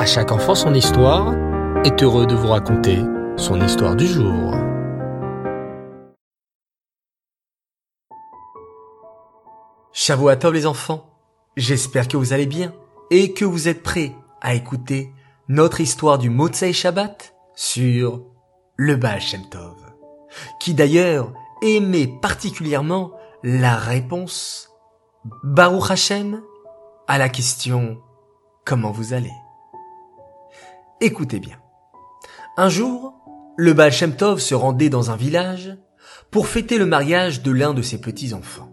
À chaque enfant son histoire est heureux de vous raconter son histoire du jour. Shavuot les enfants, j'espère que vous allez bien et que vous êtes prêts à écouter notre histoire du Motsei Shabbat sur le Baal Shem Tov, qui d'ailleurs aimait particulièrement la réponse Baruch Hashem à la question Comment vous allez? Écoutez bien. Un jour, le Baal se rendait dans un village pour fêter le mariage de l'un de ses petits-enfants.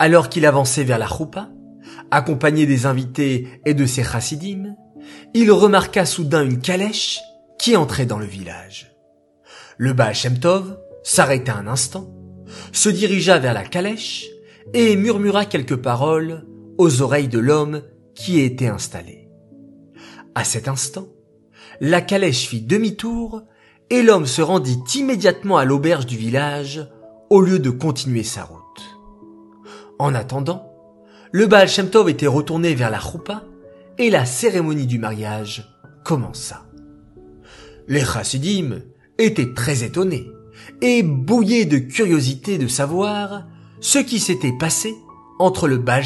Alors qu'il avançait vers la choupa, accompagné des invités et de ses chassidim, il remarqua soudain une calèche qui entrait dans le village. Le Baal s'arrêta un instant, se dirigea vers la calèche et murmura quelques paroles aux oreilles de l'homme qui était installé. À cet instant, la calèche fit demi-tour et l'homme se rendit immédiatement à l'auberge du village au lieu de continuer sa route. En attendant, le Baal était retourné vers la choupa et la cérémonie du mariage commença. Les chassidim étaient très étonnés et bouillés de curiosité de savoir ce qui s'était passé entre le Baal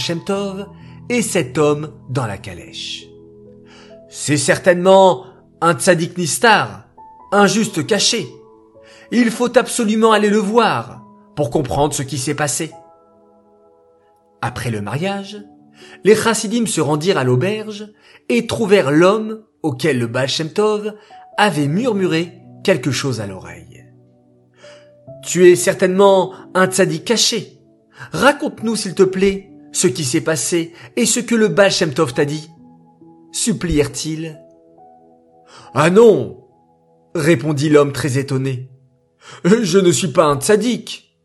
et cet homme dans la calèche. C'est certainement un tzaddik nistar, un juste caché. Il faut absolument aller le voir pour comprendre ce qui s'est passé. Après le mariage, les chassidim se rendirent à l'auberge et trouvèrent l'homme auquel le Baal Tov avait murmuré quelque chose à l'oreille. Tu es certainement un tzaddik caché. Raconte-nous, s'il te plaît, ce qui s'est passé et ce que le Baal Tov t'a dit. Supplièrent-ils. Ah non, répondit l'homme très étonné. Je ne suis pas un tzaddik.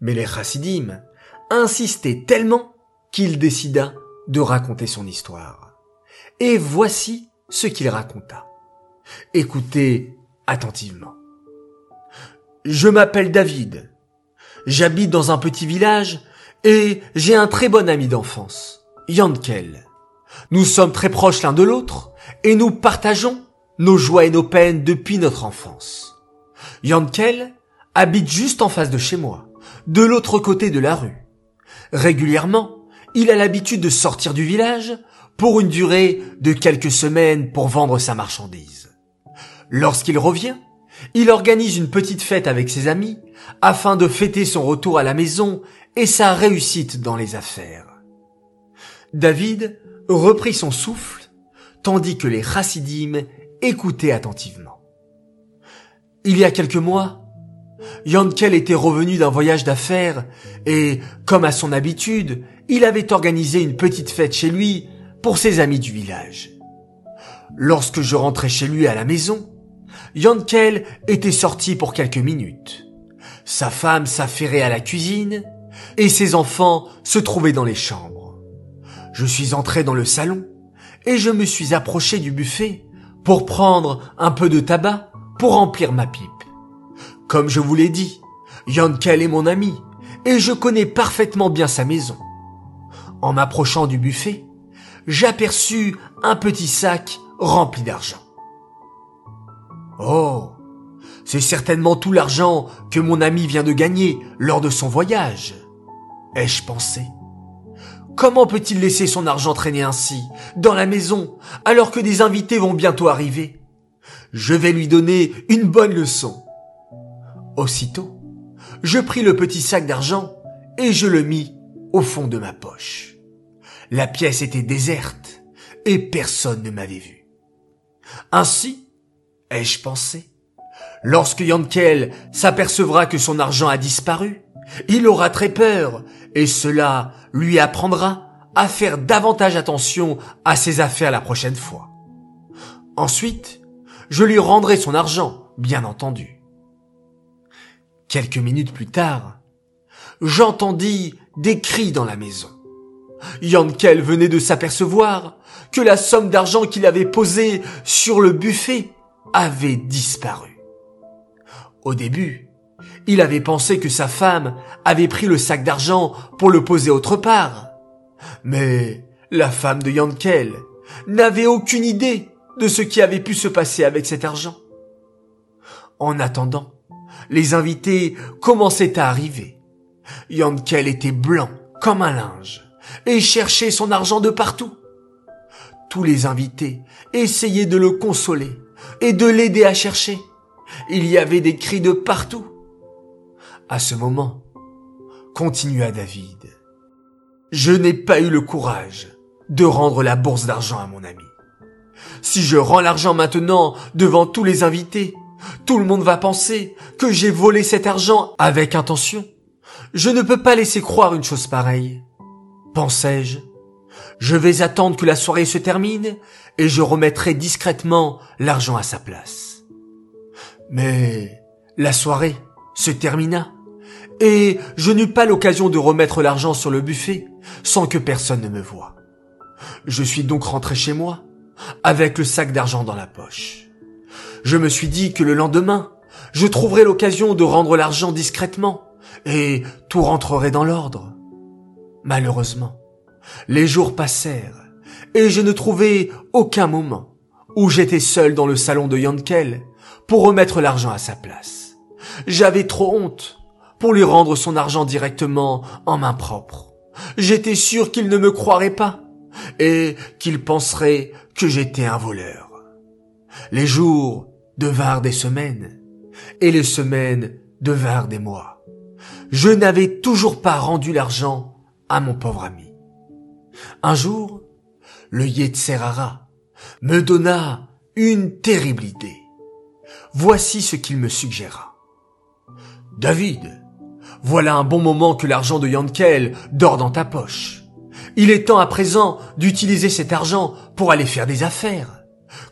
Mais les chassidim insistaient tellement qu'il décida de raconter son histoire. Et voici ce qu'il raconta. Écoutez attentivement. Je m'appelle David. J'habite dans un petit village et j'ai un très bon ami d'enfance, Yankel. Nous sommes très proches l'un de l'autre et nous partageons nos joies et nos peines depuis notre enfance. Yankel habite juste en face de chez moi, de l'autre côté de la rue. Régulièrement, il a l'habitude de sortir du village pour une durée de quelques semaines pour vendre sa marchandise. Lorsqu'il revient, il organise une petite fête avec ses amis afin de fêter son retour à la maison et sa réussite dans les affaires. David reprit son souffle tandis que les chassidim écoutaient attentivement. Il y a quelques mois, Yankel était revenu d'un voyage d'affaires et, comme à son habitude, il avait organisé une petite fête chez lui pour ses amis du village. Lorsque je rentrais chez lui à la maison, Yankel était sorti pour quelques minutes. Sa femme s'affairait à la cuisine et ses enfants se trouvaient dans les chambres. Je suis entré dans le salon et je me suis approché du buffet pour prendre un peu de tabac pour remplir ma pipe. Comme je vous l'ai dit, Yankel est mon ami et je connais parfaitement bien sa maison. En m'approchant du buffet, j'aperçus un petit sac rempli d'argent. Oh, c'est certainement tout l'argent que mon ami vient de gagner lors de son voyage, ai-je pensé. Comment peut-il laisser son argent traîner ainsi, dans la maison, alors que des invités vont bientôt arriver? Je vais lui donner une bonne leçon. Aussitôt, je pris le petit sac d'argent et je le mis au fond de ma poche. La pièce était déserte et personne ne m'avait vu. Ainsi, ai-je pensé, lorsque Yankel s'apercevra que son argent a disparu, il aura très peur et cela lui apprendra à faire davantage attention à ses affaires la prochaine fois. Ensuite, je lui rendrai son argent, bien entendu. Quelques minutes plus tard, j'entendis des cris dans la maison. Yankel venait de s'apercevoir que la somme d'argent qu'il avait posée sur le buffet avait disparu. Au début, il avait pensé que sa femme avait pris le sac d'argent pour le poser autre part. Mais la femme de Yankel n'avait aucune idée de ce qui avait pu se passer avec cet argent. En attendant, les invités commençaient à arriver. Yankel était blanc comme un linge et cherchait son argent de partout. Tous les invités essayaient de le consoler et de l'aider à chercher. Il y avait des cris de partout. À ce moment, continua David, je n'ai pas eu le courage de rendre la bourse d'argent à mon ami. Si je rends l'argent maintenant devant tous les invités, tout le monde va penser que j'ai volé cet argent avec intention. Je ne peux pas laisser croire une chose pareille. Pensais-je. Je vais attendre que la soirée se termine et je remettrai discrètement l'argent à sa place. Mais la soirée se termina et je n'eus pas l'occasion de remettre l'argent sur le buffet sans que personne ne me voie. Je suis donc rentré chez moi avec le sac d'argent dans la poche. Je me suis dit que le lendemain, je trouverais l'occasion de rendre l'argent discrètement et tout rentrerait dans l'ordre. Malheureusement, les jours passèrent et je ne trouvais aucun moment où j'étais seul dans le salon de Yankel pour remettre l'argent à sa place. J'avais trop honte pour lui rendre son argent directement en main propre. J'étais sûr qu'il ne me croirait pas et qu'il penserait que j'étais un voleur. Les jours devinrent des semaines et les semaines devinrent des mois. Je n'avais toujours pas rendu l'argent à mon pauvre ami. Un jour, le Yetzerara me donna une terrible idée. Voici ce qu'il me suggéra. David, voilà un bon moment que l'argent de Yankel dort dans ta poche. Il est temps à présent d'utiliser cet argent pour aller faire des affaires.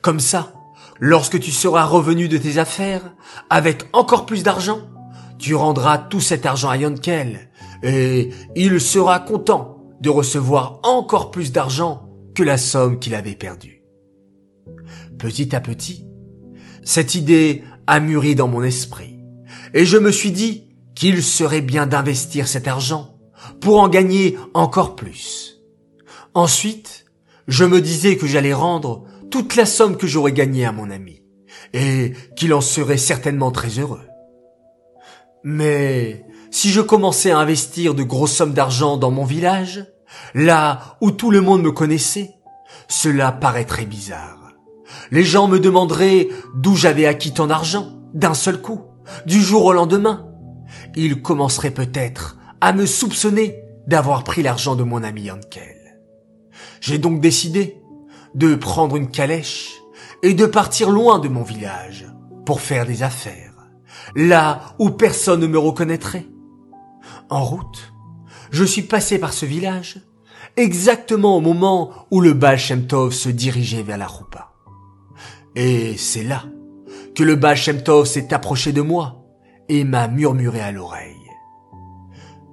Comme ça, lorsque tu seras revenu de tes affaires, avec encore plus d'argent, tu rendras tout cet argent à Yankel et il sera content de recevoir encore plus d'argent que la somme qu'il avait perdue. Petit à petit, cette idée a mûri dans mon esprit et je me suis dit qu'il serait bien d'investir cet argent pour en gagner encore plus. Ensuite, je me disais que j'allais rendre toute la somme que j'aurais gagnée à mon ami et qu'il en serait certainement très heureux. Mais si je commençais à investir de grosses sommes d'argent dans mon village, là où tout le monde me connaissait, cela paraîtrait bizarre. Les gens me demanderaient d'où j'avais acquis tant d'argent, d'un seul coup, du jour au lendemain. Ils commenceraient peut-être à me soupçonner d'avoir pris l'argent de mon ami Yankel. J'ai donc décidé de prendre une calèche et de partir loin de mon village pour faire des affaires là où personne ne me reconnaîtrait. En route, je suis passé par ce village, exactement au moment où le Baal se dirigeait vers la roupa. Et c'est là que le Baal s'est approché de moi et m'a murmuré à l'oreille.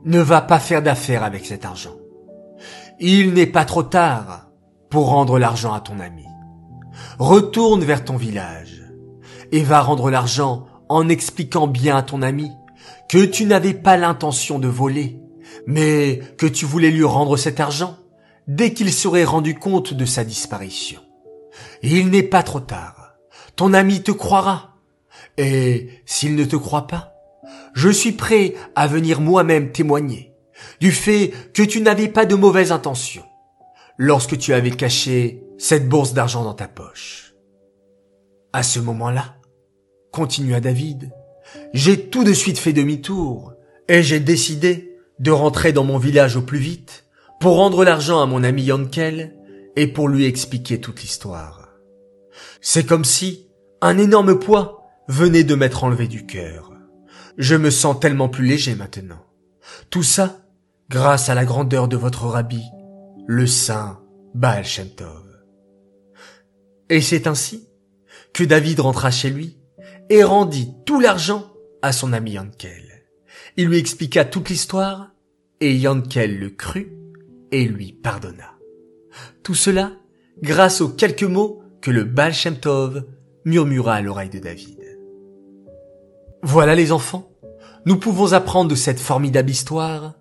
Ne va pas faire d'affaires avec cet argent. Il n'est pas trop tard pour rendre l'argent à ton ami. Retourne vers ton village et va rendre l'argent en expliquant bien à ton ami que tu n'avais pas l'intention de voler, mais que tu voulais lui rendre cet argent dès qu'il serait rendu compte de sa disparition. Il n'est pas trop tard. Ton ami te croira. Et s'il ne te croit pas, je suis prêt à venir moi-même témoigner du fait que tu n'avais pas de mauvaise intention lorsque tu avais caché cette bourse d'argent dans ta poche. À ce moment-là, continua David, j'ai tout de suite fait demi-tour et j'ai décidé de rentrer dans mon village au plus vite pour rendre l'argent à mon ami Yankel et pour lui expliquer toute l'histoire. C'est comme si un énorme poids venait de m'être enlevé du cœur. Je me sens tellement plus léger maintenant. Tout ça grâce à la grandeur de votre rabbi, le saint Baal Shem Tov. Et c'est ainsi que David rentra chez lui et rendit tout l'argent à son ami Yankel. Il lui expliqua toute l'histoire et Yankel le crut et lui pardonna. Tout cela grâce aux quelques mots que le Baal Shem Tov murmura à l'oreille de David. Voilà les enfants, nous pouvons apprendre de cette formidable histoire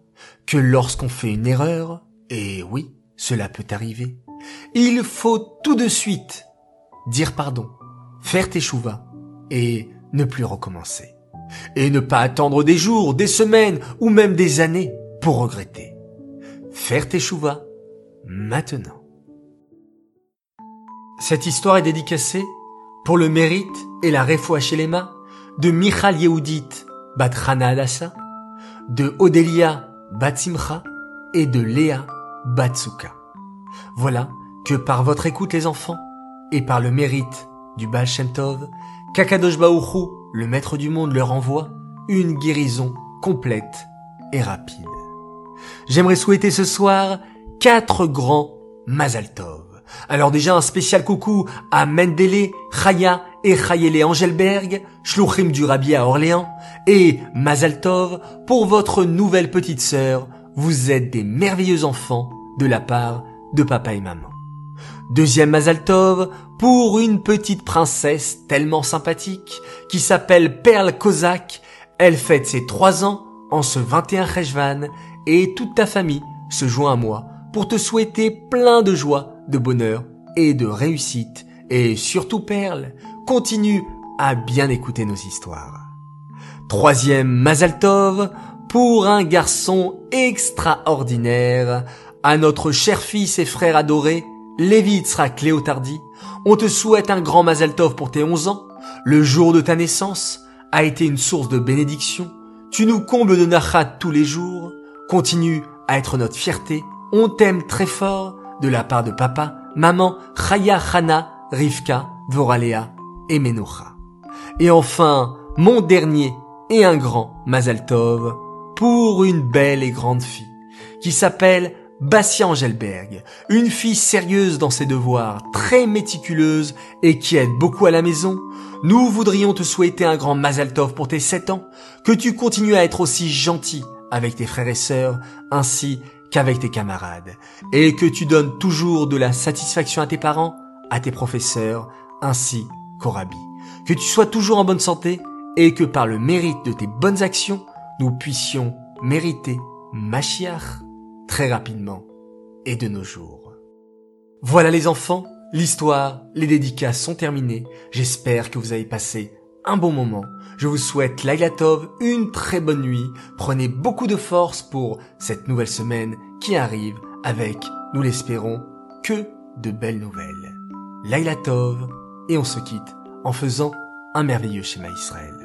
que lorsqu'on fait une erreur, et oui, cela peut arriver, Il faut tout de suite dire pardon, faire tes chouvas et ne plus recommencer. Et ne pas attendre des jours, des semaines ou même des années pour regretter. Faire tes chouvas maintenant. Cette histoire est dédicacée pour le mérite et la réfoua de Michal Yehudit bat Hana de Odelia bat Simcha et de Léa Batsuka. Voilà que par votre écoute les enfants et par le mérite du Baal Shem Tov, Kakadosh le maître du monde, leur envoie une guérison complète et rapide. J'aimerais souhaiter ce soir quatre grands Mazal Tov. Alors déjà un spécial coucou à Mendele, Chaya et Chayele Angelberg, Shluchim du Rabbi à Orléans, et Mazal Tov pour votre nouvelle petite sœur. Vous êtes des merveilleux enfants de la part de papa et maman. Deuxième Mazal Tov pour une petite princesse tellement sympathique qui s'appelle Perle Kozak. Elle fête ses trois ans en ce 21 Cheshvan et toute ta famille se joint à moi pour te souhaiter plein de joie, de bonheur et de réussite. Et surtout Perle, continue à bien écouter nos histoires. Troisième Mazaltov pour un garçon extraordinaire, à notre cher fils et frère adoré, Lévi sera Cléotardi. On te souhaite un grand Mazaltov pour tes 11 ans. Le jour de ta naissance a été une source de bénédiction. Tu nous combles de nachat tous les jours. Continue à être notre fierté on t'aime très fort de la part de papa, maman, Chaya, Hana, Rivka, Voralea et Menucha. Et enfin, mon dernier et un grand Mazaltov pour une belle et grande fille qui s'appelle Bassia Angelberg, une fille sérieuse dans ses devoirs, très méticuleuse et qui aide beaucoup à la maison. Nous voudrions te souhaiter un grand Mazaltov pour tes 7 ans, que tu continues à être aussi gentil avec tes frères et sœurs, ainsi qu'avec tes camarades, et que tu donnes toujours de la satisfaction à tes parents, à tes professeurs, ainsi qu'au rabbi. Que tu sois toujours en bonne santé, et que par le mérite de tes bonnes actions, nous puissions mériter Mashiach très rapidement et de nos jours. Voilà les enfants, l'histoire, les dédicaces sont terminées. J'espère que vous avez passé un bon moment. Je vous souhaite l'Aglatov une très bonne nuit. Prenez beaucoup de force pour cette nouvelle semaine qui arrive avec, nous l'espérons, que de belles nouvelles. L'Aglatov et on se quitte en faisant un merveilleux schéma Israël.